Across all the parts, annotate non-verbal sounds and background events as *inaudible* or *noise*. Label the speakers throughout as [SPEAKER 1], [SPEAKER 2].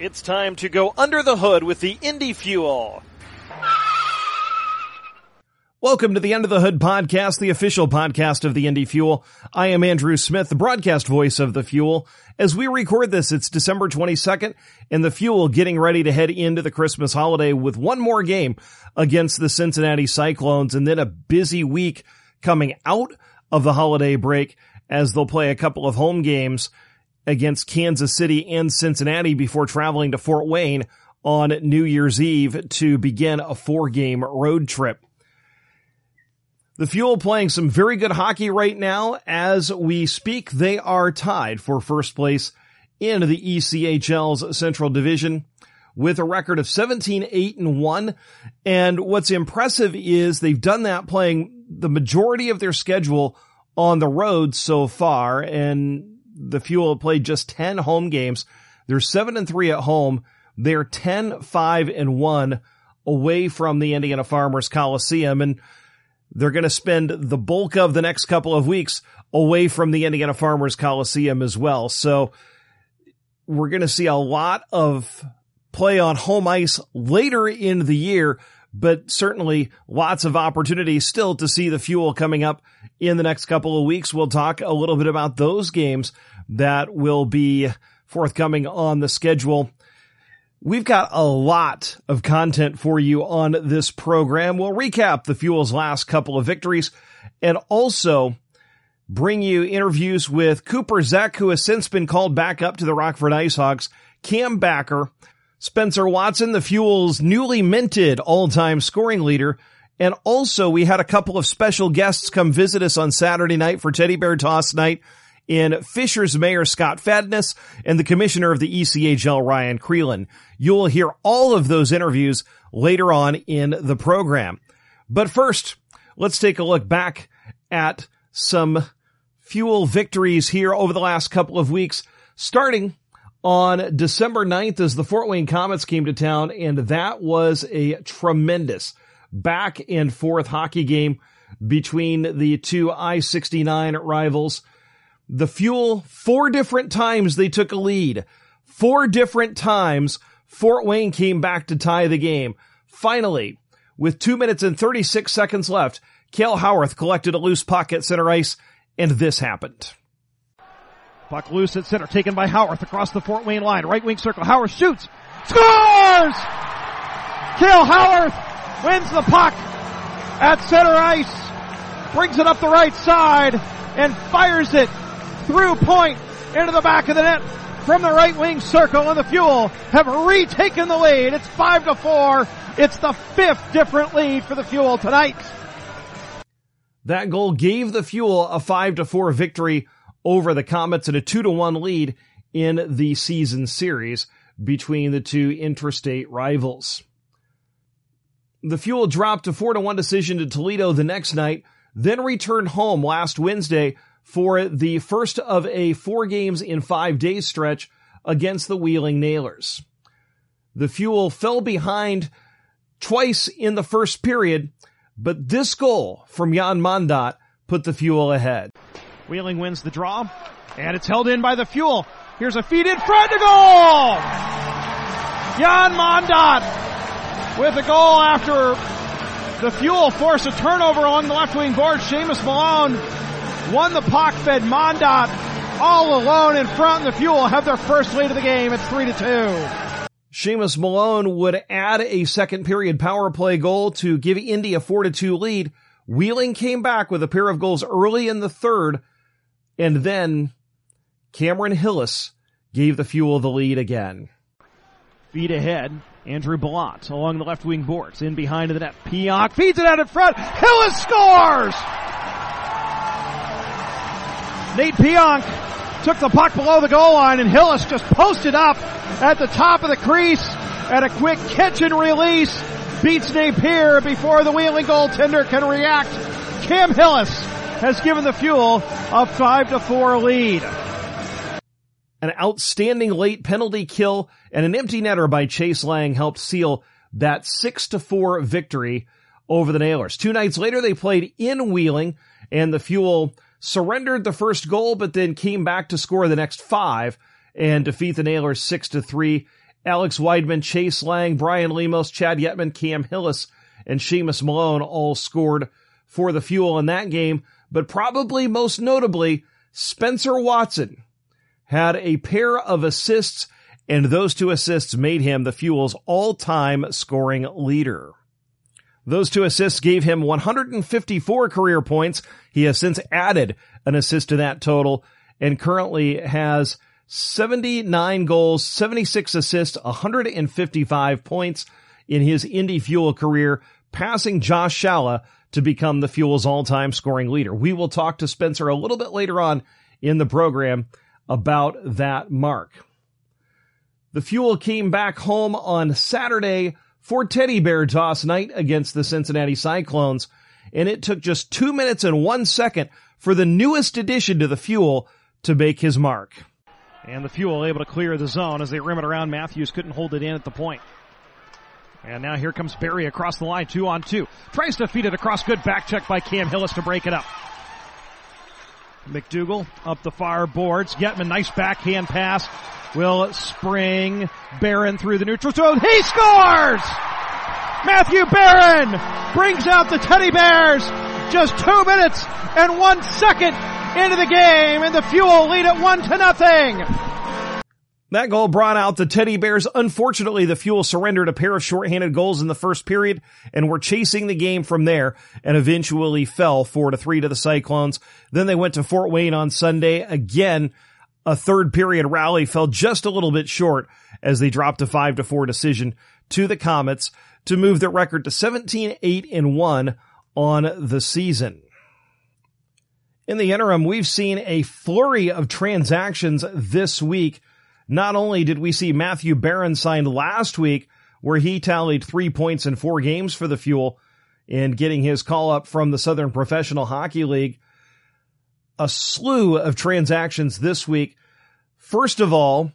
[SPEAKER 1] It's time to go under the hood with the Indy Fuel. Welcome to the Under the Hood podcast, the official podcast of the Indy Fuel. I am Andrew Smith, the broadcast voice of the Fuel. As we record this, it's December 22nd and the Fuel getting ready to head into the Christmas holiday with one more game against the Cincinnati Cyclones and then a busy week coming out of the holiday break as they'll play a couple of home games against Kansas City and Cincinnati before traveling to Fort Wayne on New Year's Eve to begin a four game road trip. The Fuel playing some very good hockey right now. As we speak, they are tied for first place in the ECHL's Central Division with a record of 17, 8, and 1. And what's impressive is they've done that playing the majority of their schedule on the road so far. And the Fuel have played just 10 home games. They're 7 and 3 at home. They're 10, 5, and 1 away from the Indiana Farmers Coliseum. And they're going to spend the bulk of the next couple of weeks away from the Indiana Farmers Coliseum as well. So we're going to see a lot of play on home ice later in the year, but certainly lots of opportunities still to see the fuel coming up in the next couple of weeks. We'll talk a little bit about those games that will be forthcoming on the schedule We've got a lot of content for you on this program. We'll recap the Fuel's last couple of victories and also bring you interviews with Cooper Zech, who has since been called back up to the Rockford IceHogs, Cam Backer, Spencer Watson, the Fuel's newly minted all-time scoring leader, and also we had a couple of special guests come visit us on Saturday night for Teddy Bear Toss Night in Fishers Mayor Scott Fadness and the Commissioner of the ECHL Ryan Crelin. You'll hear all of those interviews later on in the program. But first, let's take a look back at some fuel victories here over the last couple of weeks, starting on December 9th as the Fort Wayne Comets came to town, and that was a tremendous back and forth hockey game between the two I-69 rivals. The Fuel, four different times they took a lead. Four different times Fort Wayne came back to tie the game. Finally, with two minutes and 36 seconds left, Kale Howarth collected a loose puck at center ice, and this happened.
[SPEAKER 2] Puck loose at center, taken by Howarth across the Fort Wayne line. Right wing circle. Howarth shoots. Scores! Kale Howarth wins the puck at center ice, brings it up the right side, and fires it through point into the back of the net from the right wing circle and the Fuel have retaken the lead. It's five to four. It's the fifth different lead for the Fuel tonight.
[SPEAKER 1] That goal gave the Fuel a five to four victory over the Comets and a two to one lead in the season series between the two interstate rivals. The Fuel dropped a four to one decision to Toledo the next night, then returned home last Wednesday for the first of a four games in five days stretch against the Wheeling Nailers. The Fuel fell behind twice in the first period, but this goal from Jan Mandat put the Fuel ahead.
[SPEAKER 2] Wheeling wins the draw, and it's held in by the Fuel. Here's a feed in front to goal! Jan Mandat with a goal after the Fuel forced a turnover along the left wing board. Seamus Malone won the puck, fed Mandat all alone in front. The Fuel have their first lead of the game. It's three to two.
[SPEAKER 1] Seamus Malone would add a second period power play goal to give Indy a 4 to 2 lead. Wheeling came back with a pair of goals early in the third, and then Cameron Hillis gave the Fuel the lead again.
[SPEAKER 2] Feed ahead. Andrew Balot along the left wing boards. In behind the net. Pionk feeds it out in front. Hillis scores! Nate Pionk took the puck below the goal line and Hillis just posted up at the top of the crease at a quick catch and release beats Napier before the wheeling goaltender can react. Cam Hillis has given the Fuel a 5 to 4 lead.
[SPEAKER 1] An outstanding late penalty kill and an empty netter by Chase Lang helped seal that 6 to 4 victory over the Nailers. Two nights later they played in Wheeling and the Fuel surrendered the first goal, but then came back to score the next five and defeat the Nailers six to three Alex Wideman, Chase Lang, Brian Lemos, Chad Yetman, Cam Hillis, and Seamus Malone all scored for the Fuel in that game. But probably most notably, Spencer Watson had a pair of assists and those two assists made him the Fuel's all-time scoring leader. Those two assists gave him 154 career points. He has since added an assist to that total and currently has 79 goals, 76 assists, 155 points in his Indy Fuel career, passing Josh Shalla to become the Fuel's all-time scoring leader. We will talk to Spencer a little bit later on in the program about that mark. The Fuel came back home on Saturday for Teddy Bear Toss night against the Cincinnati Cyclones, and it took just two minutes and one second for the newest addition to the Fuel to make his mark.
[SPEAKER 2] And the Fuel able to clear the zone as they rim it around. Matthews couldn't hold it in at the point. And now here comes Barry across the line, two on two. Tries to feed it across, good back check by Cam Hillis to break it up. McDougal up the far boards. Yetman, nice backhand pass. Will spring Barron through the neutral zone. He scores! Matthew Barron brings out the Teddy Bears just two minutes and one second into the game and the Fuel lead at one to nothing.
[SPEAKER 1] That goal brought out the Teddy Bears. Unfortunately, the Fuel surrendered a pair of shorthanded goals in the first period and were chasing the game from there and eventually fell four to three to the Cyclones. Then they went to Fort Wayne on Sunday. Again, a third period rally fell just a little bit short as they dropped a five to four decision to the Comets to move their record to 17, 8 and 1 on the season. In the interim, we've seen a flurry of transactions this week not only did we see Matthew Barron signed last week, where he tallied three points in four games for the Fuel in getting his call up from the Southern Professional Hockey League, a slew of transactions this week. First of all,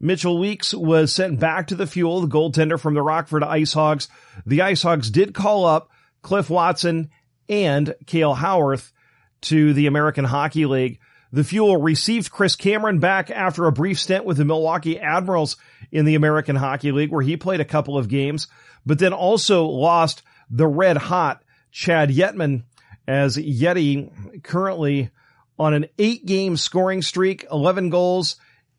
[SPEAKER 1] Mitchell Weeks was sent back to the Fuel, the goaltender from the Rockford Ice Hogs. The Ice Hogs did call up Cliff Watson and Kale Howarth to the American Hockey League. The Fuel received Chris Cameron back after a brief stint with the Milwaukee Admirals in the American Hockey League where he played a couple of games, but then also lost the red hot Chad Yetman as Yeti currently on an eight game scoring streak, 11 goals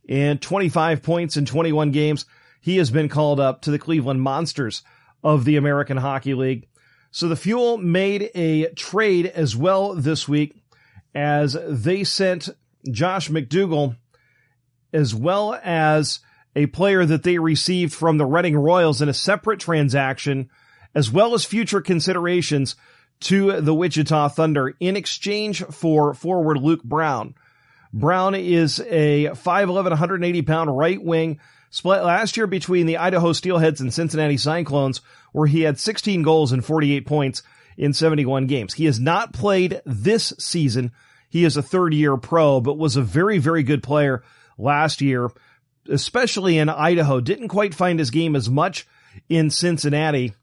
[SPEAKER 1] and 25 points in 21 games. He has been called up to the Cleveland Monsters of the American Hockey League. So the Fuel made a trade as well this week as they sent Josh McDougal as well as a player that they received from the Reading Royals in a separate transaction, as well as future considerations to the Wichita Thunder in exchange for forward Luke Brown. Brown is a 5'11", 180 pound right wing, split last year between the Idaho Steelheads and Cincinnati Cyclones, where he had 16 goals and 48 points in 71 games. He has not played this season. He is a third year pro, but was a very, very good player last year, especially in Idaho. Didn't quite find his game as much in Cincinnati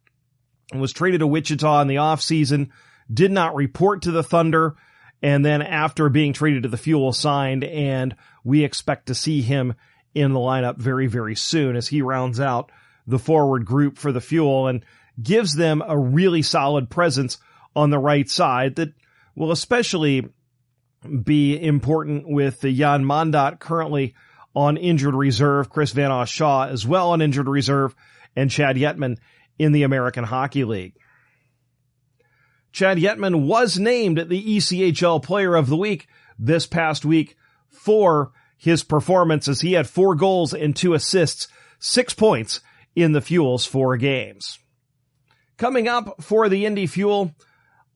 [SPEAKER 1] and was traded to Wichita in the offseason. Did not report to the Thunder. And then after being traded to the Fuel signed and we expect to see him in the lineup very, very soon as he rounds out the forward group for the Fuel and gives them a really solid presence on the right side that will especially be important with the Jan Mandat currently on injured reserve, Chris Van Shaw as well on injured reserve, and Chad Yetman in the American Hockey League. Chad Yetman was named the ECHL Player of the Week this past week for his performance as he had four goals and two assists, six points in the Fuel's four games. Coming up for the Indy Fuel,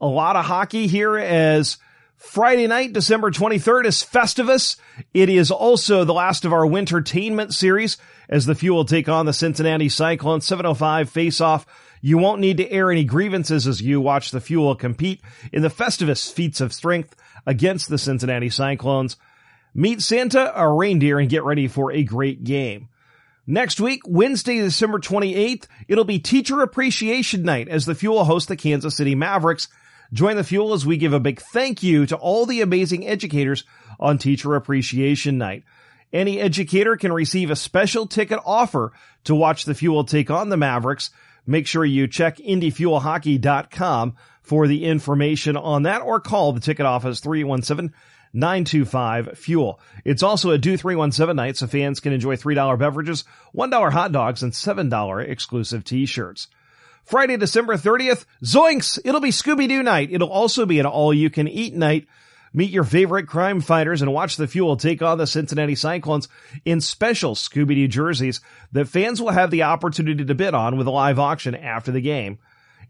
[SPEAKER 1] a lot of hockey here as Friday night, December 23rd is Festivus. It is also the last of our wintertainment series as the Fuel take on the Cincinnati Cyclones 705 face-off. You won't need to air any grievances as you watch the Fuel compete in the Festivus feats of strength against the Cincinnati Cyclones. Meet Santa, a reindeer, and get ready for a great game. Next week, Wednesday, December 28th, it'll be Teacher Appreciation Night as the Fuel hosts the Kansas City Mavericks. Join the Fuel as we give a big thank you to all the amazing educators on Teacher Appreciation Night. Any educator can receive a special ticket offer to watch the Fuel take on the Mavericks. Make sure you check IndyFuelHockey.com for the information on that or call the ticket office 317 925 Fuel. It's also a do 317 night so fans can enjoy $3 beverages, $1 hot dogs, and $7 exclusive t-shirts. Friday, December 30th, Zoinks! It'll be Scooby-Doo night. It'll also be an all-you-can-eat night. Meet your favorite crime fighters and watch the Fuel take on the Cincinnati Cyclones in special Scooby-Doo jerseys that fans will have the opportunity to bid on with a live auction after the game.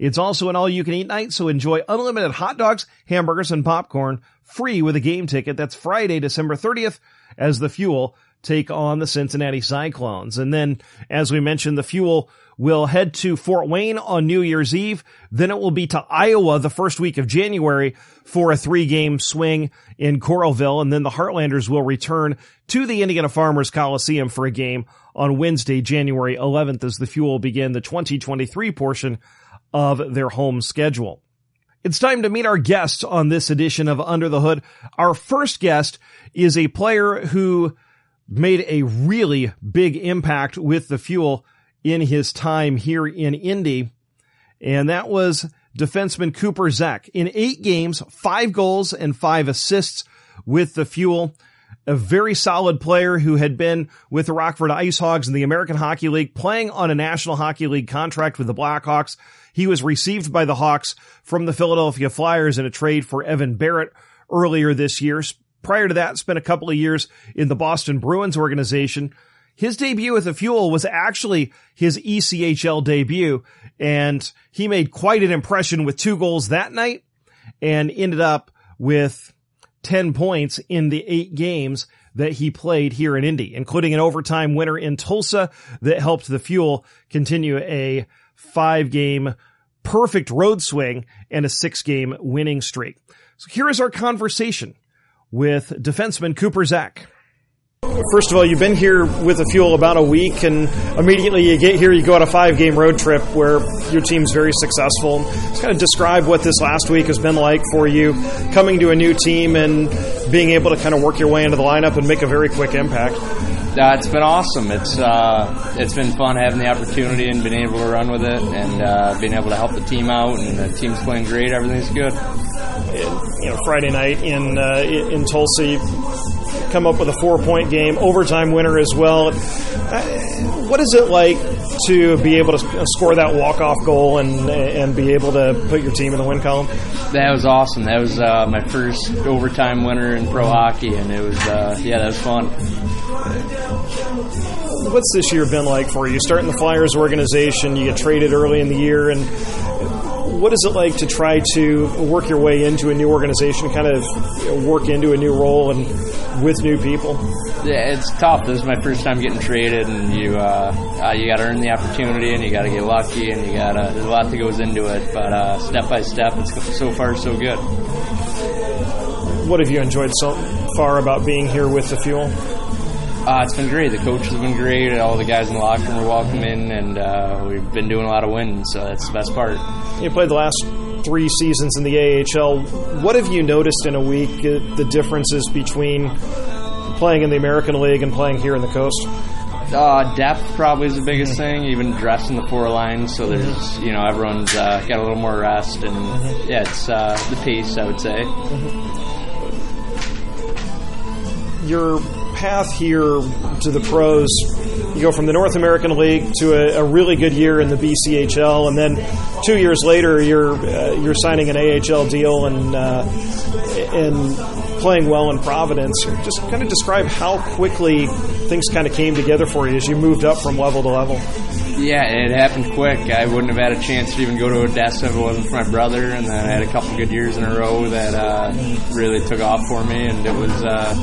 [SPEAKER 1] It's also an all-you-can-eat night, so enjoy unlimited hot dogs, hamburgers, and popcorn free with a game ticket. That's Friday, December 30th as the Fuel take on the Cincinnati Cyclones. And then, as we mentioned, the Fuel will head to Fort Wayne on New Year's Eve. Then it will be to Iowa the first week of January for a three game swing in Coralville. And then the Heartlanders will return to the Indiana Farmers Coliseum for a game on Wednesday, January 11th as the Fuel begin the 2023 portion of their home schedule. It's time to meet our guests on this edition of Under the Hood. Our first guest is a player who made a really big impact with the fuel in his time here in Indy. And that was defenseman Cooper Zech. In eight games, five goals and five assists with the fuel. A very solid player who had been with the Rockford Ice Hogs in the American Hockey League, playing on a National Hockey League contract with the Blackhawks. He was received by the Hawks from the Philadelphia Flyers in a trade for Evan Barratt earlier this year. Prior to that, spent a couple of years in the Boston Bruins organization. His debut with the Fuel was actually his ECHL debut, and he made quite an impression with two goals that night and ended up with 10 points in the eight games that he played here in Indy, including an overtime winner in Tulsa that helped the Fuel continue a five game perfect road swing and a six game winning streak. So here is our conversation with defenseman Cooper Zech. First of all, you've been here with the fuel about a week, and immediately you get here, you go on a five game road trip where your team's very successful. Just kind of describe what this last week has been like for you, coming to a new team and being able to kind of work your way into the lineup and make a very quick impact.
[SPEAKER 3] Uh, it's been awesome. It's uh, it's been fun having the opportunity and being able to run with it and uh, being able to help the team out. And the team's playing great. Everything's good.
[SPEAKER 1] You know, Friday night in uh, in Tulsa, come up with a four point game, overtime winner as well. Uh, what is it like to be able to score that walk off goal and and be able to put your team in the win column?
[SPEAKER 3] That was awesome. That was uh, my first overtime winner in pro hockey, and it was uh, yeah, that was fun.
[SPEAKER 1] What's this year been like for you? Starting the Flyers organization, you get traded early in the year, and what is it like to try to work your way into a new organization, kind of work into a new role and with new people?
[SPEAKER 3] Yeah, it's tough. This is my first time getting traded, and you uh, uh, you got to earn the opportunity, and you got to get lucky, and you got to there's a lot that goes into it. But uh, step by step, it's so far so good.
[SPEAKER 1] What have you enjoyed so far about being here with the Fuel?
[SPEAKER 3] Uh, it's been great. The coaches have been great. All the guys in the locker room are welcoming, and uh, we've been doing a lot of wins, so that's the best part.
[SPEAKER 1] You played the last three seasons in the AHL. What have you noticed in a week, uh, the differences between playing in the American League and playing here in the Coast?
[SPEAKER 3] Uh, depth probably is the biggest thing. Even dressing the four lines, so there's you know everyone's uh, got a little more rest, and mm-hmm. yeah, it's uh, the pace I would say.
[SPEAKER 1] Mm-hmm. Your path here to the pros, you go from the North American League to a, a really good year in the BCHL, and then two years later, you're uh, you're signing an AHL deal and uh, and playing well in Providence. Just kind of describe how quickly things kind of came together for you as you moved up from level to level.
[SPEAKER 3] Yeah, it happened quick. I wouldn't have had a chance to even go to Odessa if it wasn't for my brother, and then I had a couple good years in a row that uh, really took off for me, and it was uh,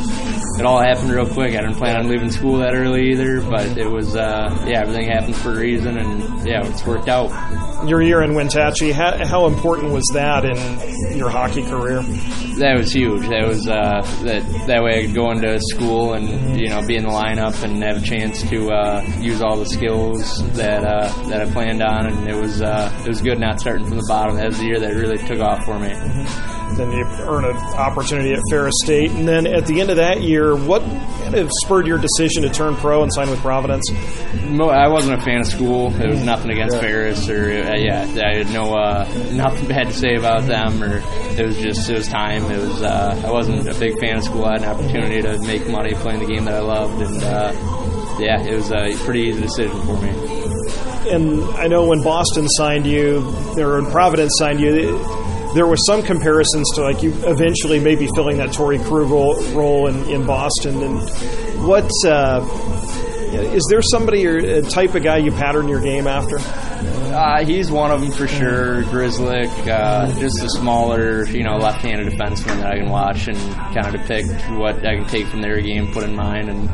[SPEAKER 3] it all happened real quick. I didn't plan on leaving school that early either, but it was uh, yeah, everything happened for a reason, and yeah, it's worked out.
[SPEAKER 1] Your year in Wenatchee, how, how important was that in your hockey career?
[SPEAKER 3] That was huge. That was uh, that that way I could go into school and you know be in the lineup and have a chance to uh, use all the skills that uh, that I planned on, and it was uh, it was good not starting from the bottom. That was the year that really took off for me.
[SPEAKER 1] Mm-hmm then you earn an opportunity at Ferris State, and then at the end of that year, what kind of spurred your decision to turn pro and sign with Providence?
[SPEAKER 3] I wasn't a fan of school. It was nothing against yeah. Ferris or uh, yeah, I had no uh, nothing bad to say about them or it was just it was time. It was uh, I wasn't a big fan of school. I had an opportunity to make money playing the game that I loved and uh, yeah, it was a pretty easy decision for me.
[SPEAKER 1] And I know when Boston signed you, or when Providence signed you, there was some comparisons to like you eventually maybe filling that Torey Krug role in, in Boston. And what uh, is there somebody or a type of guy you pattern your game after?
[SPEAKER 3] Uh, he's one of them for sure. Grzelcyk, uh, just a smaller, you know, left-handed defenseman that I can watch and kind of depict what I can take from their game, put in mine, and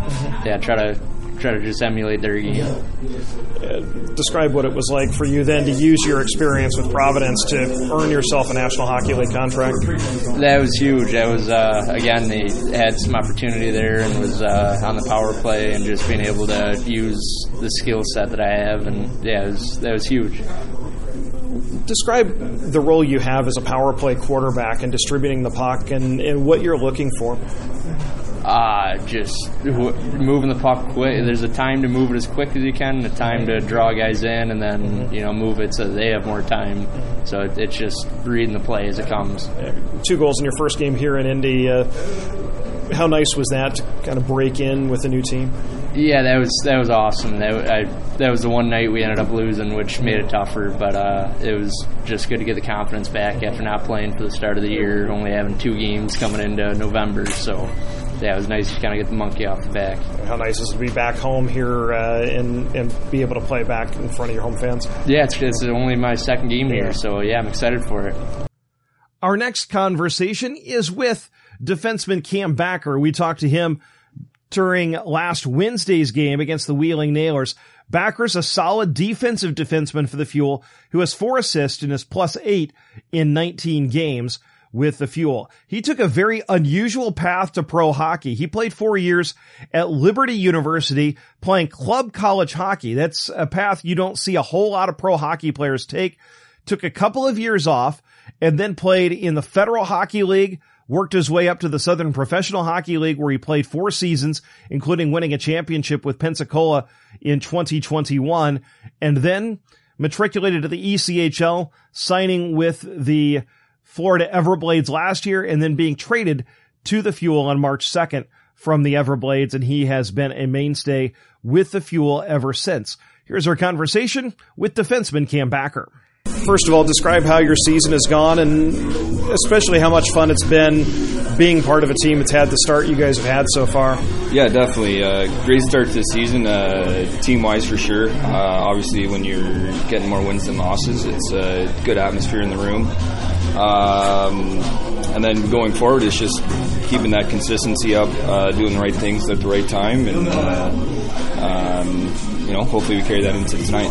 [SPEAKER 3] yeah, try to try to just emulate their game.
[SPEAKER 1] Uh, describe what it was like for you then to use your experience with Providence to earn yourself a National Hockey League contract.
[SPEAKER 3] That was huge. That was uh, again they had some opportunity there and was uh, on the power play and just being able to use the skill set that I have and yeah, was, that was huge
[SPEAKER 1] describe the role you have as a power play quarterback and distributing the puck and, and what you're looking for
[SPEAKER 3] uh, just moving the puck quick. There's a time to move it as quick as you can, and a time to draw guys in, and then you know move it so they have more time. So it, it's just reading the play as it comes.
[SPEAKER 1] Two goals in your first game here in Indy. Uh, how nice was that to kind of break in with a new team?
[SPEAKER 3] Yeah, that was that was awesome. That I, that was the one night we ended up losing, which made it tougher. But uh, it was just good to get the confidence back after not playing for the start of the year, only having two games coming into November. So yeah, it was nice to kind of get the monkey off the back.
[SPEAKER 1] How nice is it to be back home here uh, and and be able to play back in front of your home fans?
[SPEAKER 3] Yeah, it's, it's only my second game here, so yeah, I'm excited for it.
[SPEAKER 1] Our next conversation is with defenseman Cam Backer. We talked to him during last Wednesday's game against the Wheeling Nailers. Backer's a solid defensive defenseman for the Fuel who has four assists and is plus eight in 19 games with the Fuel. He took a very unusual path to pro hockey. He played four years at Liberty University playing club college hockey. That's a path you don't see a whole lot of pro hockey players take. Took a couple of years off and then played in the Federal Hockey League, worked his way up to the Southern Professional Hockey League where he played four seasons, including winning a championship with Pensacola in 2021, and then matriculated to the ECHL, signing with the Florida Everblades last year and then being traded to the Fuel on March 2nd from the Everblades, and he has been a mainstay with the Fuel ever since. Here's our conversation with defenseman Cam Backer. First of all, describe how your season has gone and especially how much fun it's been being part of a team that's had the start you guys have had so far.
[SPEAKER 4] Yeah, definitely. Uh, great start to the season, uh, team wise for sure. Uh, obviously, when you're getting more wins than losses, it's a good atmosphere in the room. Um, and then going forward, it's just keeping that consistency up, uh, doing the right things at the right time, and uh, um, you know, hopefully we carry that into tonight.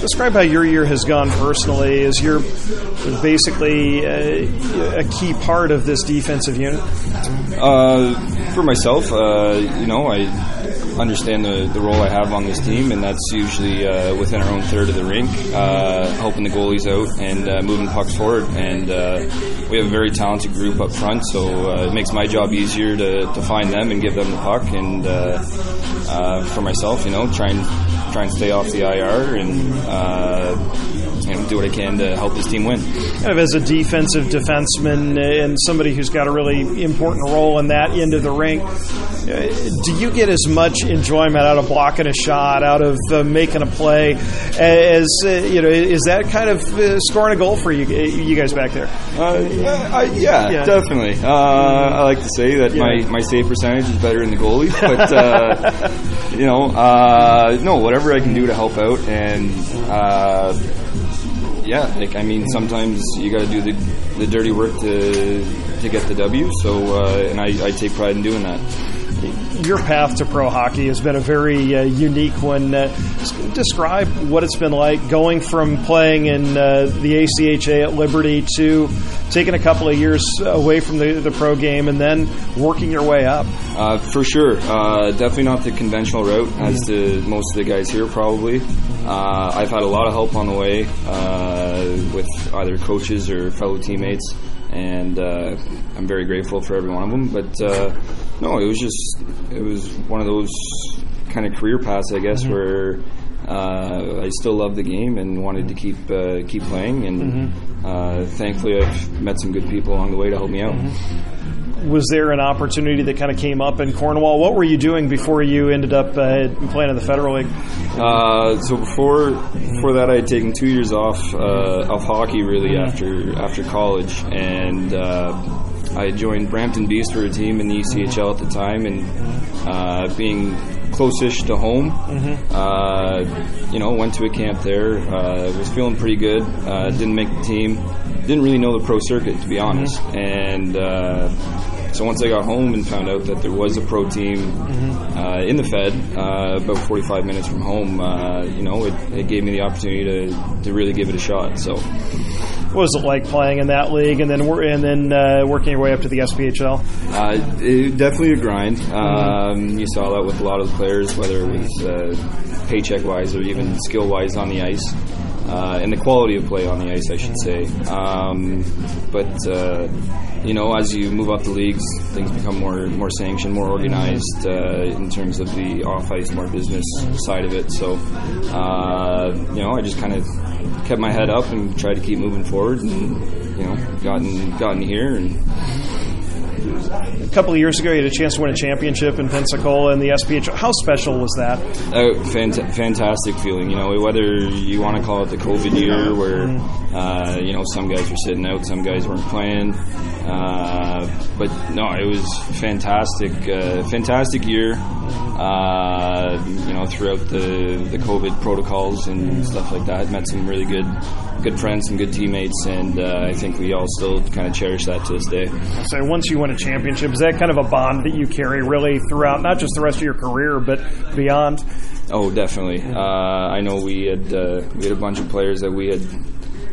[SPEAKER 1] Describe how your year has gone personally. Is you're basically a, uh, a, key part of this defensive unit?
[SPEAKER 4] Uh, for myself, uh, you know, I understand the, the role I have on this team, and that's usually uh, within our own third of the rink, uh, helping the goalies out and uh, moving pucks forward. And uh, we have a very talented group up front, so uh, it makes my job easier to, to find them and give them the puck. And uh, for myself, you know, try and try and stay off the IR and you know, do what I can to help this team win.
[SPEAKER 1] Kind of as a defensive defenseman and somebody who's got a really important role in that end of the rink, uh, do you get as much enjoyment out of blocking a shot, out of uh, making a play, as uh, you know? Is that kind of uh, scoring a goal for you, you guys back there?
[SPEAKER 4] Uh, yeah, yeah, definitely. Uh, I like to say that yeah. my, my save percentage is better than the goalie, but *laughs* you know, no, whatever I can do to help out and yeah, like I mean, sometimes you got to do the the dirty work to to get the W. So, uh, and I, I take pride in doing that
[SPEAKER 1] your path to pro hockey has been a very uh, unique one. Uh, describe what it's been like going from playing in uh, the ACHA at Liberty to taking a couple of years away from the, the pro game and then working your way up.
[SPEAKER 4] Uh, for sure. Uh, definitely not the conventional route, as to most of the guys here, probably. Uh, I've had a lot of help on the way with either coaches or fellow teammates, and I'm very grateful for every one of them. But No, it was just it was one of those kind of career paths, I guess, mm-hmm. where uh, I still love the game and wanted to keep uh, keep playing. And mm-hmm. uh, thankfully, I've met some good people along the way to help me out.
[SPEAKER 1] Mm-hmm. Was there an opportunity that kind of came up in Cornwall? What were you doing before you ended up uh, playing in the Federal League?
[SPEAKER 4] Uh, so before before that, I had taken two years off uh, of hockey, really mm-hmm. after after college, and I joined Brampton Beast for a team in the ECHL at the time, and uh, being close-ish to home, mm-hmm. uh, you know, went to a camp there. Uh, was feeling pretty good. Uh, didn't make the team. Didn't really know the pro circuit to be honest, mm-hmm. and uh, so once I got home and found out that there was a pro team mm-hmm. uh, in the Fed, uh, about 45 minutes from home, uh, you know, it, it, gave me the opportunity to, to really give it a shot. So
[SPEAKER 1] what was it like playing in that league and then and then uh, working your way up to the SPHL?
[SPEAKER 4] Uh, it, definitely a grind. Mm-hmm. Um, you saw that with a lot of the players, whether it was uh, paycheck wise or even skill wise on the ice. Uh, and the quality of play on the ice, I should say. Um, but uh, you know, as you move up the leagues, things become more more sanctioned, more organized uh, in terms of the off ice, more business side of it. So, uh, you know, I just kind of kept my head up and tried to keep moving forward, and you know, gotten gotten here and.
[SPEAKER 1] A couple of years ago, you had a chance to win a championship in Pensacola in the SPH. How special was that?
[SPEAKER 4] Uh, fant- fantastic feeling. You know, whether you want to call it the COVID year, where uh, you know some guys were sitting out, some guys weren't playing. Uh, but no, it was fantastic, uh, fantastic year. Uh, you know, throughout the the COVID protocols and stuff like that, I met some really good good friends, some good teammates, and uh, I think we all still kind of cherish that to this day.
[SPEAKER 1] So once you win a championship, is that kind of a bond that you carry really throughout, not just the rest of your career, but beyond?
[SPEAKER 4] Oh, definitely. Uh, I know we had uh, we had a bunch of players that we had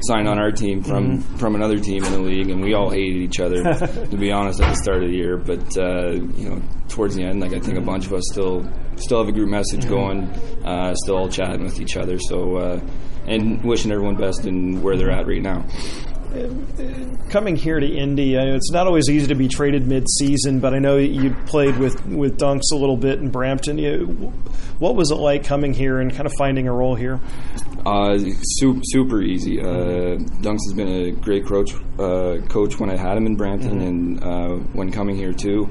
[SPEAKER 4] signed on our team from mm-hmm. from another team in the league, and we all hated each other. *laughs* to be honest, at the start of the year, but uh, you know, towards the end, like I think a bunch of us still still have a group message mm-hmm. going, uh, still all chatting with each other. So, uh, and wishing everyone best in where they're at right now
[SPEAKER 1] coming here to Indy, it's not always easy to be traded mid-season, but I know you played with, with Dunks a little bit in Brampton. what was it like coming here and kind of finding a role here?
[SPEAKER 4] Uh, super, super easy. Uh, Dunks has been a great coach, uh, coach when I had him in Brampton, mm-hmm. and uh, when coming here too.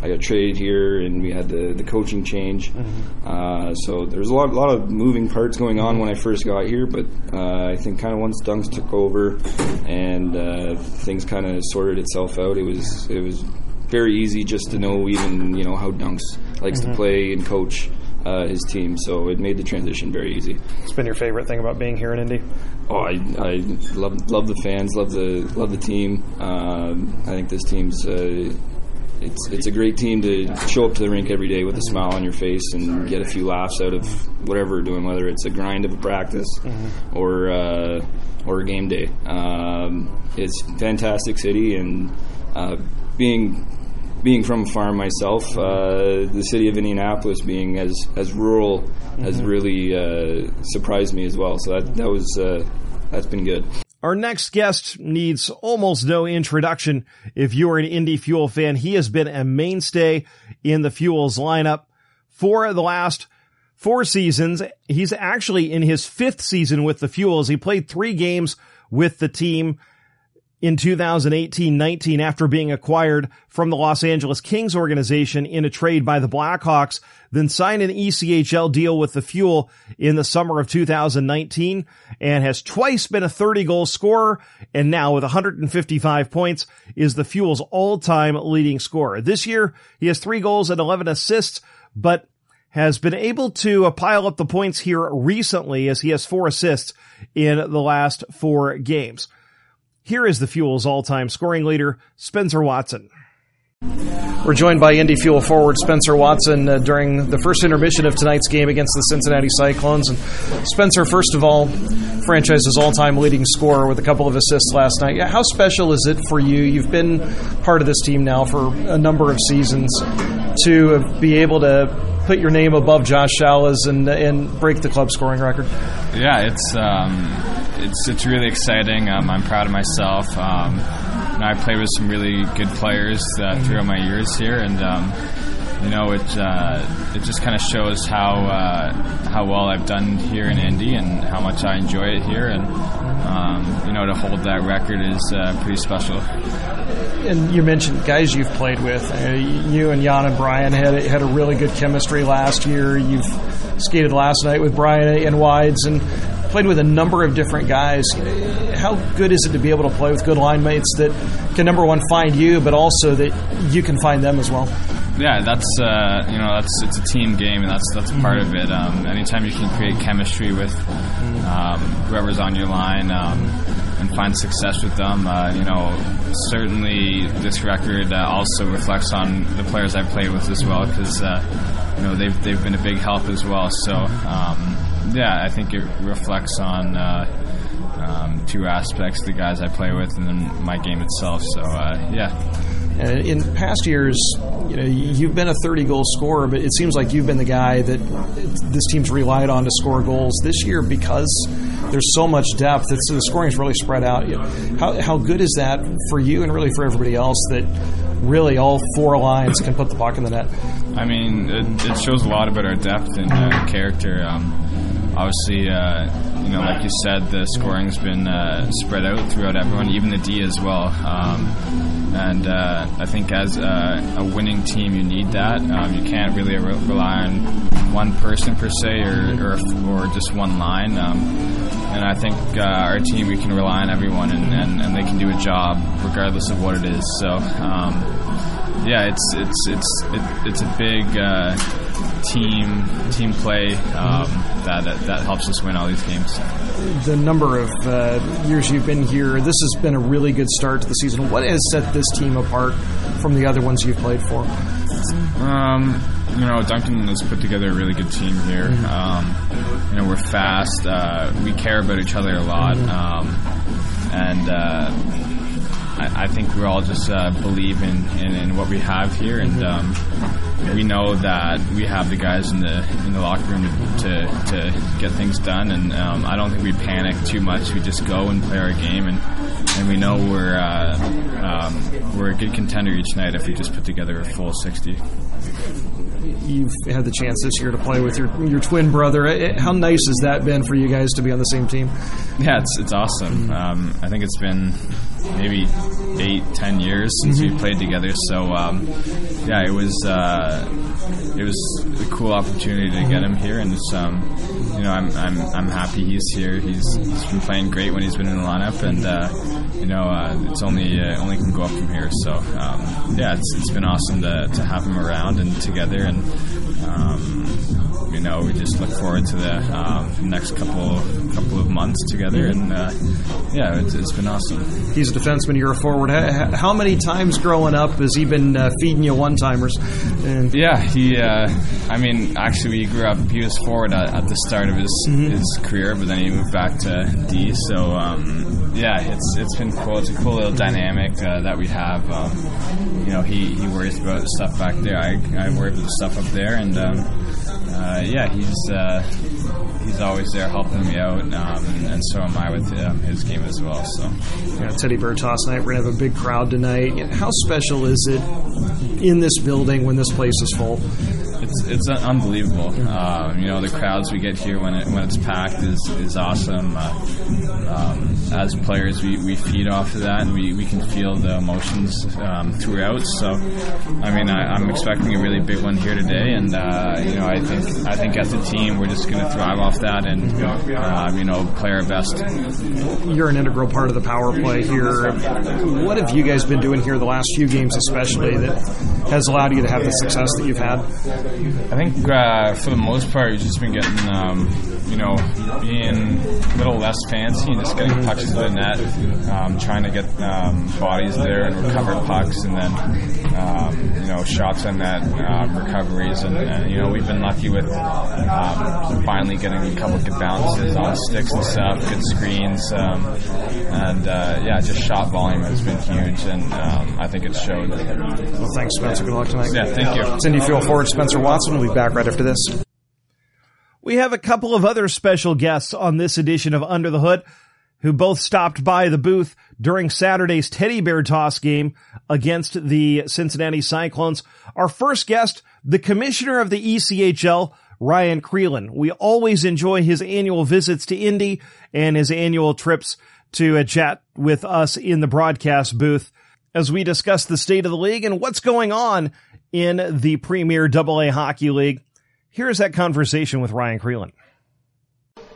[SPEAKER 4] Uh, I got traded here, and we had the, the coaching change. Mm-hmm. Uh, so there's a lot, a lot of moving parts going on when I first got here, but uh, I think kind of once Dunks took over and uh, things kind of sorted itself out, it was it was very easy just to know even you know how Dunks likes mm-hmm. to play and coach. Uh, his team, so it made the transition very easy.
[SPEAKER 1] It's been your favorite thing about being here in Indy?
[SPEAKER 4] Oh, I, I love love the fans, love the love the team. Um, I think this team's uh, it's it's a great team to show up to the rink every day with a smile on your face and get a few laughs out of whatever we're doing, whether it's a grind of a practice mm-hmm. or uh, or a game day. Um, it's fantastic city, and uh, being being from a farm myself, uh, the city of Indianapolis being as as rural mm-hmm. has really uh, surprised me as well. So that that was uh, that's been good.
[SPEAKER 1] Our next guest needs almost no introduction. If you are an Indy Fuel fan, he has been a mainstay in the Fuels lineup for the last four seasons. He's actually in his fifth season with the Fuels. He played three games with the team in 2018-19 after being acquired from the Los Angeles Kings organization in a trade by the Blackhawks, then signed an ECHL deal with the Fuel in the summer of 2019 and has twice been a 30 goal scorer and now with 155 points is the Fuel's all-time leading scorer. This year he has three goals and 11 assists, but has been able to uh, pile up the points here recently as he has four assists in the last four games. Here is the Fuel's all-time scoring leader, Spencer Watson. We're joined by Indy Fuel forward Spencer Watson uh, during the first intermission of tonight's game against the Cincinnati Cyclones. And Spencer, first of all, franchise's all-time leading scorer with a couple of assists last night. How special is it for you? You've been part of this team now for a number of seasons to be able to put your name above Josh Shalla's and and break the club scoring record.
[SPEAKER 5] Yeah, it's um, it's it's really exciting. Um, I'm proud of myself. Um, know, I played with some really good players uh, throughout my years here, and um, you know, it uh, it just kind of shows how uh, how well I've done here in Indy and how much I enjoy it here, and um, you know, to hold that record is uh, pretty special.
[SPEAKER 6] And you mentioned guys you've played with. Uh, you and Jan and Brian had had a really good chemistry last year. You've skated last night with Brian and Wides and played with a number of different guys. How good is it to be able to play with good line mates that can number one find you, but also that you can find them as well?
[SPEAKER 5] yeah, that's uh, you know that's it's a team game, and that's that's part of it. Um, anytime you can create chemistry with um, whoever's on your line um, and find success with them, uh, you know, certainly this record uh, also reflects on the players I've played with as well, because uh, you know they've they've been a big help as well. So um, yeah, I think it reflects on. Uh, um, two aspects: the guys I play with, and then my game itself. So, uh, yeah,
[SPEAKER 6] in past years, you know, you've been a 30 goal scorer, but it seems like you've been the guy that this team's relied on to score goals this year because there's so much depth. It's, the scoring is really spread out. How, how good is that for you and really for everybody else that really all four lines can put the puck in the net?
[SPEAKER 5] I mean, it, it shows a lot about our depth and uh, character. Um, obviously, uh, you know, like you said, the scoring's been uh, spread out throughout everyone, even the D as well. Um, and uh, I think as a, a, winning team, you need that. Um, you can't really re- rely on one person per se or, or, or just one line. Um, and I think uh, our team, we can rely on everyone and, and, and, they can do a job regardless of what it is. So, um, yeah, it's it's it's it, it's a big uh, team team play um, that that helps us win all these games.
[SPEAKER 6] The number of uh, years you've been here, this has been a really good start to the season. What has set this team apart from the other ones you've played for?
[SPEAKER 5] Um, you know, Duncan has put together a really good team here. Mm-hmm. Um, you know, we're fast. Uh, we care about each other a lot, mm-hmm. um, and uh, I, I think we all just uh, believe in, in, in, what we have here, and um, we know that we have the guys in the in the locker room to, to get things done. And um, I don't think we panic too much. We just go and play our game, and and we know we're uh, um, we're a good contender each night if we just put together a full sixty
[SPEAKER 6] you've had the chance this year to play with your your twin brother. How nice has that been for you guys to be on the same team?
[SPEAKER 5] Yeah, it's it's awesome. Um, I think it's been maybe eight, ten years since mm-hmm. we played together. So um, yeah, it was uh, it was a cool opportunity to get him here, and it's um, you know I'm, I'm I'm happy he's here. He's he's been playing great when he's been in the lineup, and uh, you know uh, it's only uh, only can go up from here. So um, yeah, it's it's been awesome to to have him around and together and. Um, you know, we just look forward to the um, next couple couple of months together, and uh, yeah, it's, it's been awesome.
[SPEAKER 6] He's a defenseman. You're a forward. How many times growing up has he been uh, feeding you one timers?
[SPEAKER 5] Yeah, he. Uh, I mean, actually, we grew up. He was forward at, at the start of his mm-hmm. his career, but then he moved back to D. So um, yeah, it's it's been cool. It's a cool little dynamic uh, that we have. Um, you know, he, he worries about stuff back there. I I worry about the stuff up there, and um, uh, yeah, he's uh, he's always there helping me out, um, and, so am I with his game as well. So,
[SPEAKER 6] yeah, Teddy Toss night. We're gonna have a big crowd tonight. How special is it in this building when this place is full?
[SPEAKER 5] It's it's unbelievable. Um, you know, the crowds we get here when it when it's packed is is awesome. Uh, um, as players, we, we feed off of that, and we, we can feel the emotions um, throughout. So, I mean, I, am expecting a really big one here today, and uh, you know, I think I think as a team, we're just going to thrive off that, and um, you know, play our best.
[SPEAKER 6] You're an integral part of the power play here. What have you guys been doing here the last few games, especially that has allowed you to have the success that you've had?
[SPEAKER 5] I think uh, for the most part, you've just been getting, um, you know, being a little less fancy and just getting pucks to the net, um, trying to get um, bodies there and recover pucks, and then um, know shots on that um, recoveries, and, and, you know we've been lucky with um, finally getting a couple of good bounces on sticks and stuff, good screens, and uh, yeah, just shot volume has been huge, and I think it showed.
[SPEAKER 6] Well, thanks, Spencer. Good luck tonight.
[SPEAKER 5] Yeah, thank you.
[SPEAKER 6] Indy Fuel forward Spencer Watson. We'll be back right after this. We have a couple of other special guests on this edition of Under the Hood.
[SPEAKER 7] Who both stopped by the booth during Saturday's teddy bear toss game against the Cincinnati Cyclones. Our first guest, the commissioner of the ECHL, Ryan Crelin. We always enjoy his annual visits to Indy and his annual trips to a chat with us in the broadcast booth as we discuss the state of the league and what's going on in the Premier AA Hockey League. Here's that conversation with Ryan Crelin.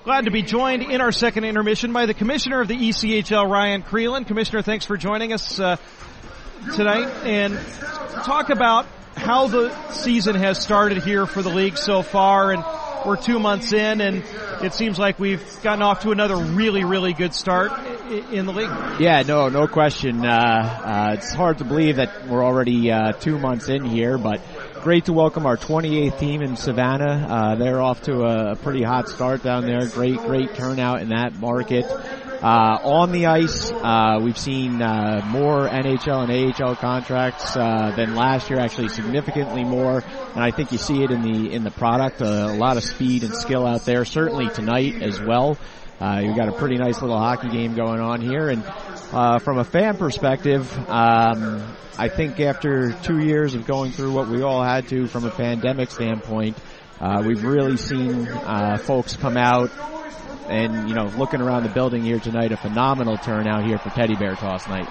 [SPEAKER 1] Glad to be joined in our second intermission by the commissioner of the ECHL, Ryan Crelin. Commissioner, thanks for joining us uh, tonight and talk about how the season has started here for the league so far and we're two months in and it seems like we've gotten off to another really, really good start in the league.
[SPEAKER 8] Yeah, no, no question. Uh, uh, it's hard to believe that we're already uh, two months in here, but great to welcome our 28th team in Savannah. Uh, they're off to a pretty hot start down there. Great, great turnout in that market. Uh, on the ice, uh, we've seen uh, more NHL and AHL contracts uh, than last year. Actually, significantly more, and I think you see it in the in the product. Uh, a lot of speed and skill out there. Certainly tonight as well. Uh, you've got a pretty nice little hockey game going on here, and from a fan perspective, um, I think after two years of going through what we all had to from a pandemic standpoint, we've really seen folks come out and you know, looking around the building here tonight, a phenomenal turnout here for Teddy Bear Toss Night.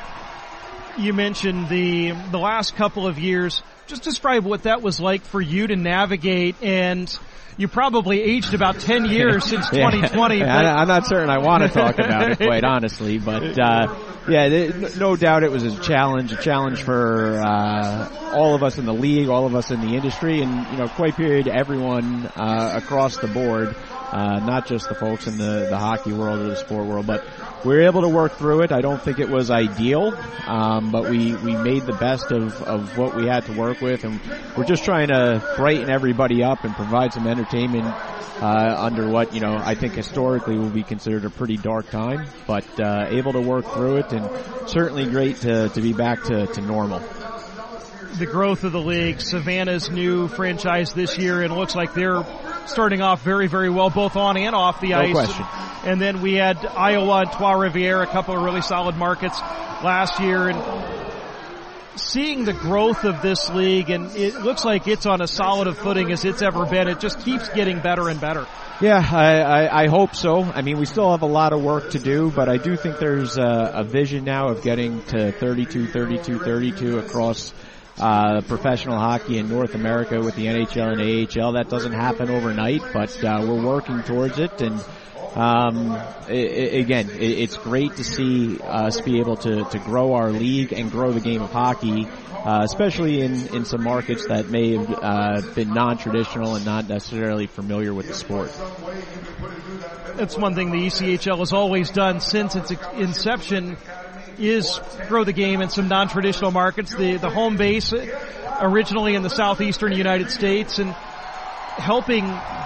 [SPEAKER 1] You mentioned the the last couple of years. Just describe what that was like for you to navigate and you probably aged about 10 *laughs* years since 2020.
[SPEAKER 8] yeah, I'm not certain I want to talk about it, quite *laughs* honestly, but, uh, yeah, no doubt it was a challenge, a challenge for, uh, all of us in the league, all of us in the industry, and, you know, quite period everyone, uh, across the board uh, not just the folks in the, the hockey world or the sport world, but we were able to work through it. I don't think it was ideal, um, but we, we made the best of, of what we had to work with, and we're just trying to brighten everybody up and provide some entertainment uh, under what you know I think historically will be considered a pretty dark time, but uh, able to work through it, and certainly great to, to be back to, to normal
[SPEAKER 1] the growth of the league, Savannah's new franchise this year, and it looks like they're starting off very, very well, both on and off the
[SPEAKER 8] no
[SPEAKER 1] ice.
[SPEAKER 8] Question.
[SPEAKER 1] And then we had Iowa and Trois Rivières, a couple of really solid markets last year, and seeing the growth of this league, and it looks like it's on as solid a footing as it's ever been. It just keeps getting better and better.
[SPEAKER 8] Yeah, I, I, I, hope so. I mean, we still have a lot of work to do, but I do think there's a, a vision now of getting to 32, 32, 32 across uh, professional hockey in North America with the NHL and AHL. That doesn't happen overnight, but uh, we're working towards it. And um, it, again, it, it's great to see us be able to, to grow our league and grow the game of hockey, uh, especially in, in some markets that may have uh, been non-traditional and not necessarily familiar with the sport.
[SPEAKER 1] That's one thing the ECHL has always done since its inception is grow the game in some non-traditional markets. The the home base originally in the southeastern United States and helping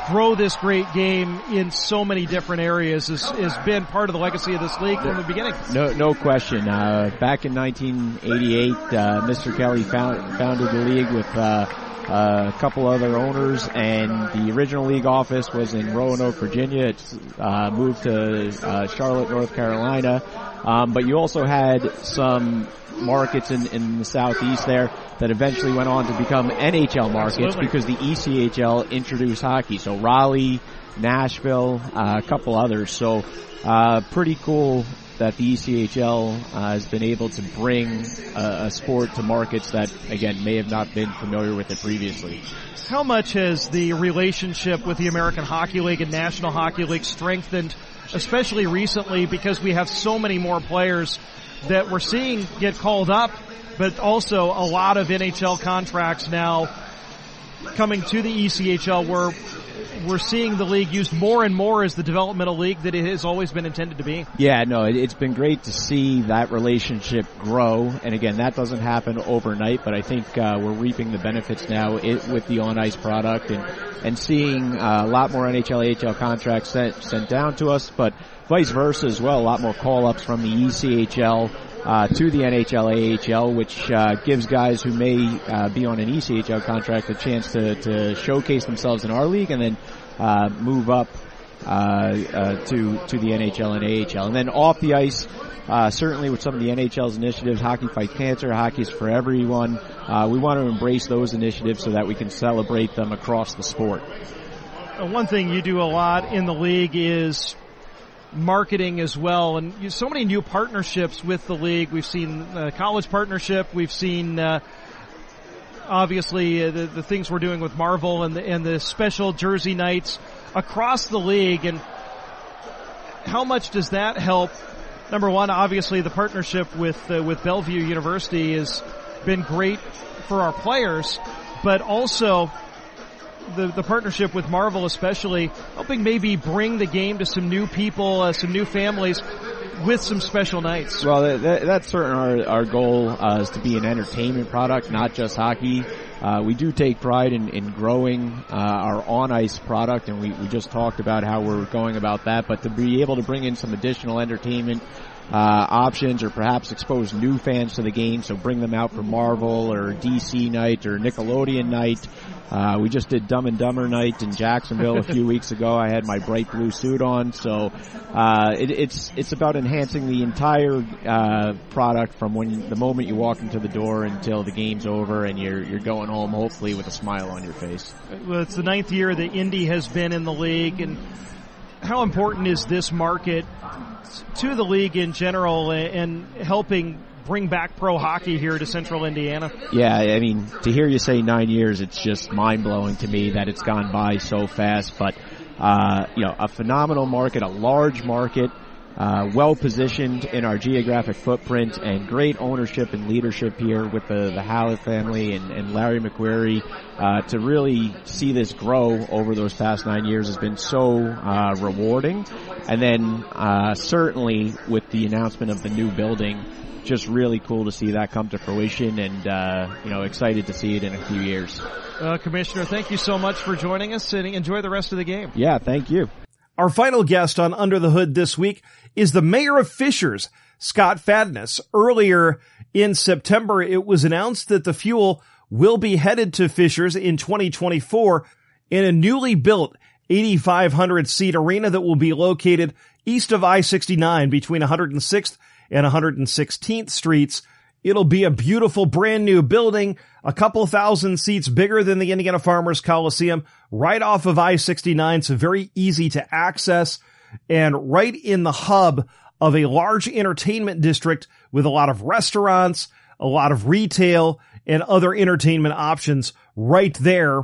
[SPEAKER 1] grow this great game in so many different areas has, has been part of the legacy of this league from the beginning.
[SPEAKER 8] No, no question. Uh, back in 1988, uh, Mr. Kelly found, founded the league with uh, a couple other owners, and the original league office was in Roanoke, Virginia. It's uh, moved to uh, Charlotte, North Carolina. Um, but you also had some markets in, in the southeast there that eventually went on to become NHL markets Absolutely. because the ECHL introduced hockey. So Raleigh, Nashville, uh, a couple others. So uh, pretty cool that the ECHL uh, has been able to bring a, a, sport to markets that, again, may have not been familiar with it previously.
[SPEAKER 1] How much has the relationship with the American Hockey League and National Hockey League strengthened especially recently because we have so many more players that we're seeing get called up, but also a lot of NHL contracts now coming to the ECHL where we're seeing the league used more and more as the developmental league that it has always been intended to be.
[SPEAKER 8] Yeah, no, it, has been great to see that relationship grow. And again, that doesn't happen overnight, but I think uh, we're reaping the benefits now it, with the on ice product and and seeing uh, a lot more NHL AHL contracts sent sent down to us, but vice versa as well. A lot more call ups from the ECHL uh, to the NHL AHL, which uh, gives guys who may uh, be on an ECHL contract a chance to, to showcase themselves in our league and then uh, move up uh, uh, to to the NHL and AHL. And then off the ice, uh, certainly with some of the NHL's initiatives, Hockey Fight Cancer, Hockey's for Everyone, uh, we want to embrace those initiatives so that we can celebrate them across the sport.
[SPEAKER 1] One thing you do a lot in the league is marketing as well, and so many new partnerships with the league. We've seen a college partnership. We've seen uh, obviously uh, the, the things we're doing with Marvel and the, and the special jersey nights across the league. And how much does that help? Number one, obviously the partnership with uh, with Bellevue University has been great for our players, but also the, the partnership with Marvel especially, helping maybe bring the game to some new people, uh, some new families with some special nights.
[SPEAKER 8] Well, that, that's certainly our, our goal uh, is to be an entertainment product, not just hockey. Uh, we do take pride in, in growing uh, our on ice product, and we, we just talked about how we're going about that. But to be able to bring in some additional entertainment uh, options or perhaps expose new fans to the game. So bring them out for Marvel or DC night or Nickelodeon night. Uh, we just did Dumb and Dumber night in Jacksonville a few *laughs* weeks ago. I had my bright blue suit on, so uh, it, it's it's about enhancing the entire uh, product from when the moment you walk into the door until the game's over and you're you're going home, hopefully with a smile on your face.
[SPEAKER 1] Well, it's the ninth year that Indy has been in the league, and how important is this market to the league in general and helping bring back pro hockey here to central Indiana?
[SPEAKER 8] Yeah, I mean, to hear you say nine years, it's just mind blowing to me that it's gone by so fast. But, uh, you know, a phenomenal market, a large market, uh, well positioned in our geographic footprint and great ownership and leadership here with the, the Hallett family and, and Larry McQuarrie. Uh, to really see this grow over those past nine years has been so uh, rewarding. And then uh, certainly with the announcement of the new building, just really cool to see that come to fruition and, uh, you know, excited to see it in a few years.
[SPEAKER 1] Uh, Commissioner, thank you so much for joining us and enjoy the rest of the game.
[SPEAKER 8] Yeah, thank you.
[SPEAKER 1] Our final guest on Under the Hood this week is the mayor of Fishers, Scott Fadness. Earlier in September, it was announced that the fuel will be headed to Fishers in 2024 in a newly built 8,500 seat arena that will be located east of I-69 between 106th and 116th streets. It'll be a beautiful brand new building, a couple thousand seats bigger than the Indiana Farmers Coliseum, right off of I-69, so very easy to access and right in the hub of a large entertainment district with a lot of restaurants, a lot of retail, and other entertainment options right there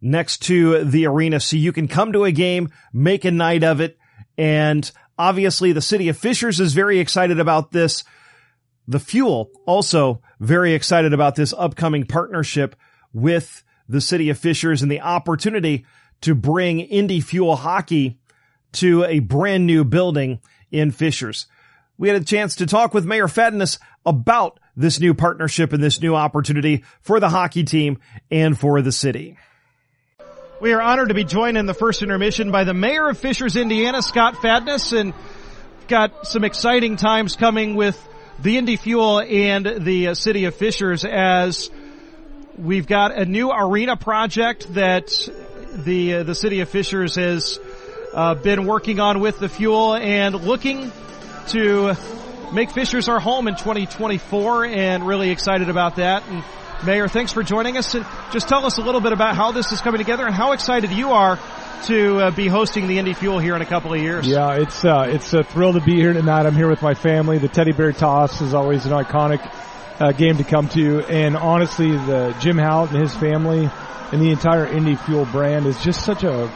[SPEAKER 1] next to the arena. So you can come to a game, make a night of it, and obviously the city of Fishers is very excited about this. The Fuel also very excited about this upcoming partnership with the city of Fishers and the opportunity to bring Indy Fuel hockey to a brand new building in Fishers. We had a chance to talk with Mayor Fadness about this new partnership and this new opportunity for the hockey team and for the city. We are honored to be joined in the first intermission by the mayor of Fishers, Indiana, Scott Fadness, and got some exciting times coming with the Indy Fuel and the city of Fishers as we've got a new arena project that the uh, the city of Fishers has uh, been working on with the fuel and looking to make Fishers our home in 2024 and really excited about that. And Mayor, thanks for joining us and just tell us a little bit about how this is coming together and how excited you are to uh, be hosting the Indy Fuel here in a couple of years.
[SPEAKER 9] Yeah, it's uh, it's a thrill to be here tonight. I'm here with my family. The teddy bear toss is always an iconic uh, game to come to, and honestly, the Jim Hallett and his family and the entire Indy Fuel brand is just such a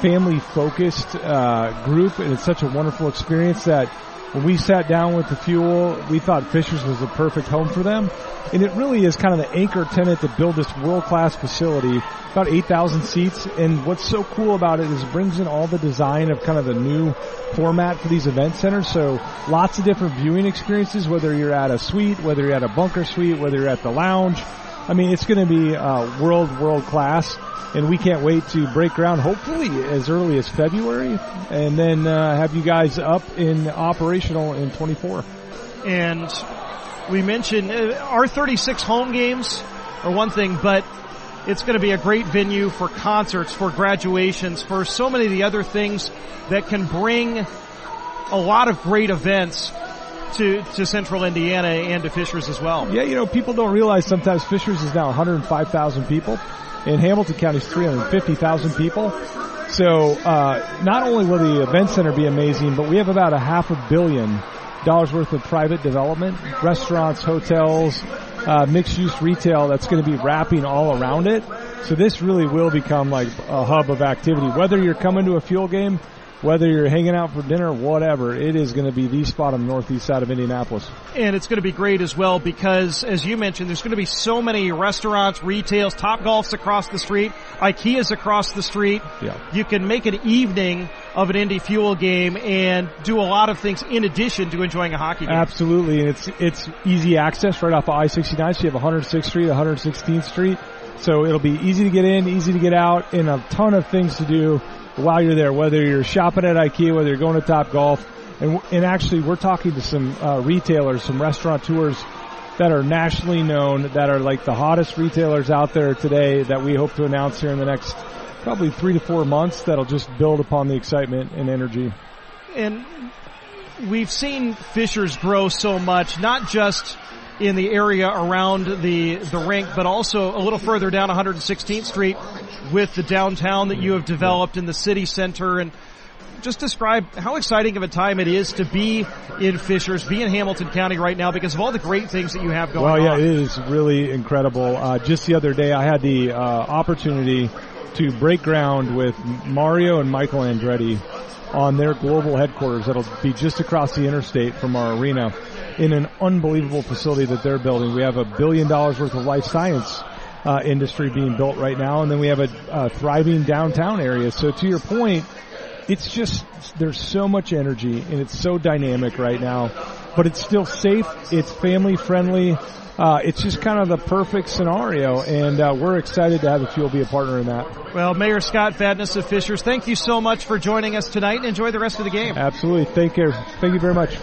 [SPEAKER 9] family focused uh, group, and it's such a wonderful experience that when we sat down with the fuel, we thought Fishers was the perfect home for them. And it really is kind of the anchor tenant to build this world class facility, about 8,000 seats. And what's so cool about it is it brings in all the design of kind of the new format for these event centers. So lots of different viewing experiences, whether you're at a suite, whether you're at a bunker suite, whether you're at the lounge. I mean, it's going to be uh, world, world class and we can't wait to break ground hopefully as early as February and then uh, have you guys up in operational in 24.
[SPEAKER 1] And we mentioned uh, our 36 home games are one thing, but
[SPEAKER 2] It's going to be a great venue for concerts, for graduations, for so many of the other things that can bring a lot of great events to, to central Indiana and to Fishers as well.
[SPEAKER 9] Yeah, you know, people don't realize sometimes Fishers is now 105,000 people and Hamilton County is 350,000 people. So, uh, not only will the event center be amazing, but we have about a half a billion dollars worth of private development, restaurants, hotels, uh, mixed use retail that's going to be wrapping all around it. So this really will become like a hub of activity. Whether you're coming to a fuel game whether you're hanging out for dinner, whatever, it is going to be the spot on the northeast side of Indianapolis.
[SPEAKER 2] And it's going to be great as well because, as you mentioned, there's going to be so many restaurants, retails, Top Golf's across the street, IKEA's across the street.
[SPEAKER 9] Yeah.
[SPEAKER 2] You can make an evening of an Indy Fuel game and do a lot of things in addition to enjoying a hockey game.
[SPEAKER 9] Absolutely, and it's it's easy access right off of I-69. So you have 106th Street, 116th Street. So it'll be easy to get in, easy to get out, and a ton of things to do while you're there, whether you're shopping at IKEA, whether you're going to Top Golf, and, and actually we're talking to some uh, retailers, some restaurateurs that are nationally known, that are like the hottest retailers out there today that we hope to announce here in the next probably three to four months that'll just build upon the excitement and energy.
[SPEAKER 2] And we've seen Fishers grow so much, not just in the area around the the rink, but also a little further down 116th Street with the downtown that you have developed in the city center and just describe how exciting of a time it is to be in Fishers, be in Hamilton County right now because of all the great things that you have going on.
[SPEAKER 9] Well, yeah, it is really incredible. Uh, just the other day, I had the uh, opportunity to break ground with Mario and Michael Andretti on their global headquarters that'll be just across the interstate from our arena in an unbelievable facility that they're building. We have a billion dollars worth of life science uh, industry being built right now, and then we have a, a thriving downtown area. So to your point, it's just there's so much energy and it's so dynamic right now, but it's still safe. It's family friendly. Uh, it's just kind of the perfect scenario, and uh, we're excited to have the fuel be a partner in that.
[SPEAKER 2] Well, Mayor Scott Fadness of Fishers, thank you so much for joining us tonight, and enjoy the rest of the game.
[SPEAKER 9] Absolutely, thank you, thank you very much.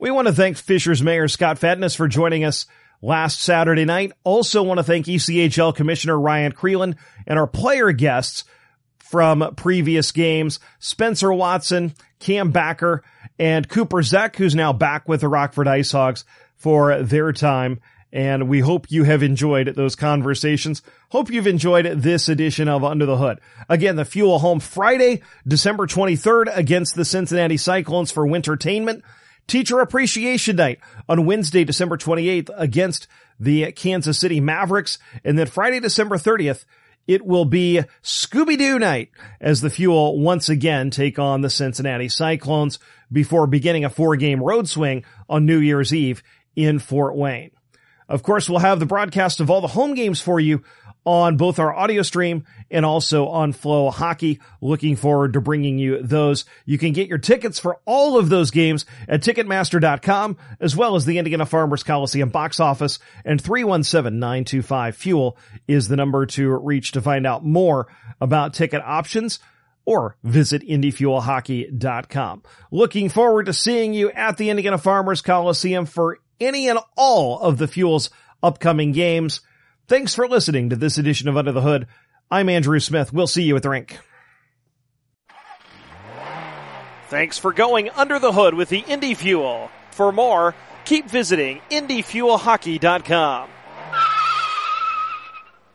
[SPEAKER 1] We want to thank Fishers Mayor Scott Fadness for joining us last Saturday night. Also want to thank ECHL Commissioner Ryan Crelin and our player guests from previous games, Spencer Watson, Cam Backer, and Cooper Zech, who's now back with the Rockford Ice Hogs for their time. And we hope you have enjoyed those conversations. Hope you've enjoyed this edition of Under the Hood. Again, the Fuel home Friday, December 23rd against the Cincinnati Cyclones for Wintertainment. Teacher Appreciation Night on Wednesday, December 28th against the Kansas City Mavericks. And then Friday, December 30th, it will be Scooby-Doo night as the Fuel once again take on the Cincinnati Cyclones before beginning a four game road swing on New Year's Eve in Fort Wayne. Of course, we'll have the broadcast of all the home games for you on both our audio stream and also on FloHockey. Looking forward to bringing you those. You can get your tickets for all of those games at Ticketmaster.com as well as the Indiana Farmers Coliseum box office and 317-925-FUEL is the number to reach to find out more about ticket options or visit IndyFuelHockey.com. Looking forward to seeing you at the Indiana Farmers Coliseum for any and all of the Fuel's upcoming games. Thanks for listening to this edition of Under the Hood. I'm Andrew Smith. We'll see you at the rink. Thanks for going under the hood with the Indy Fuel. For more, keep visiting IndyFuelHockey.com.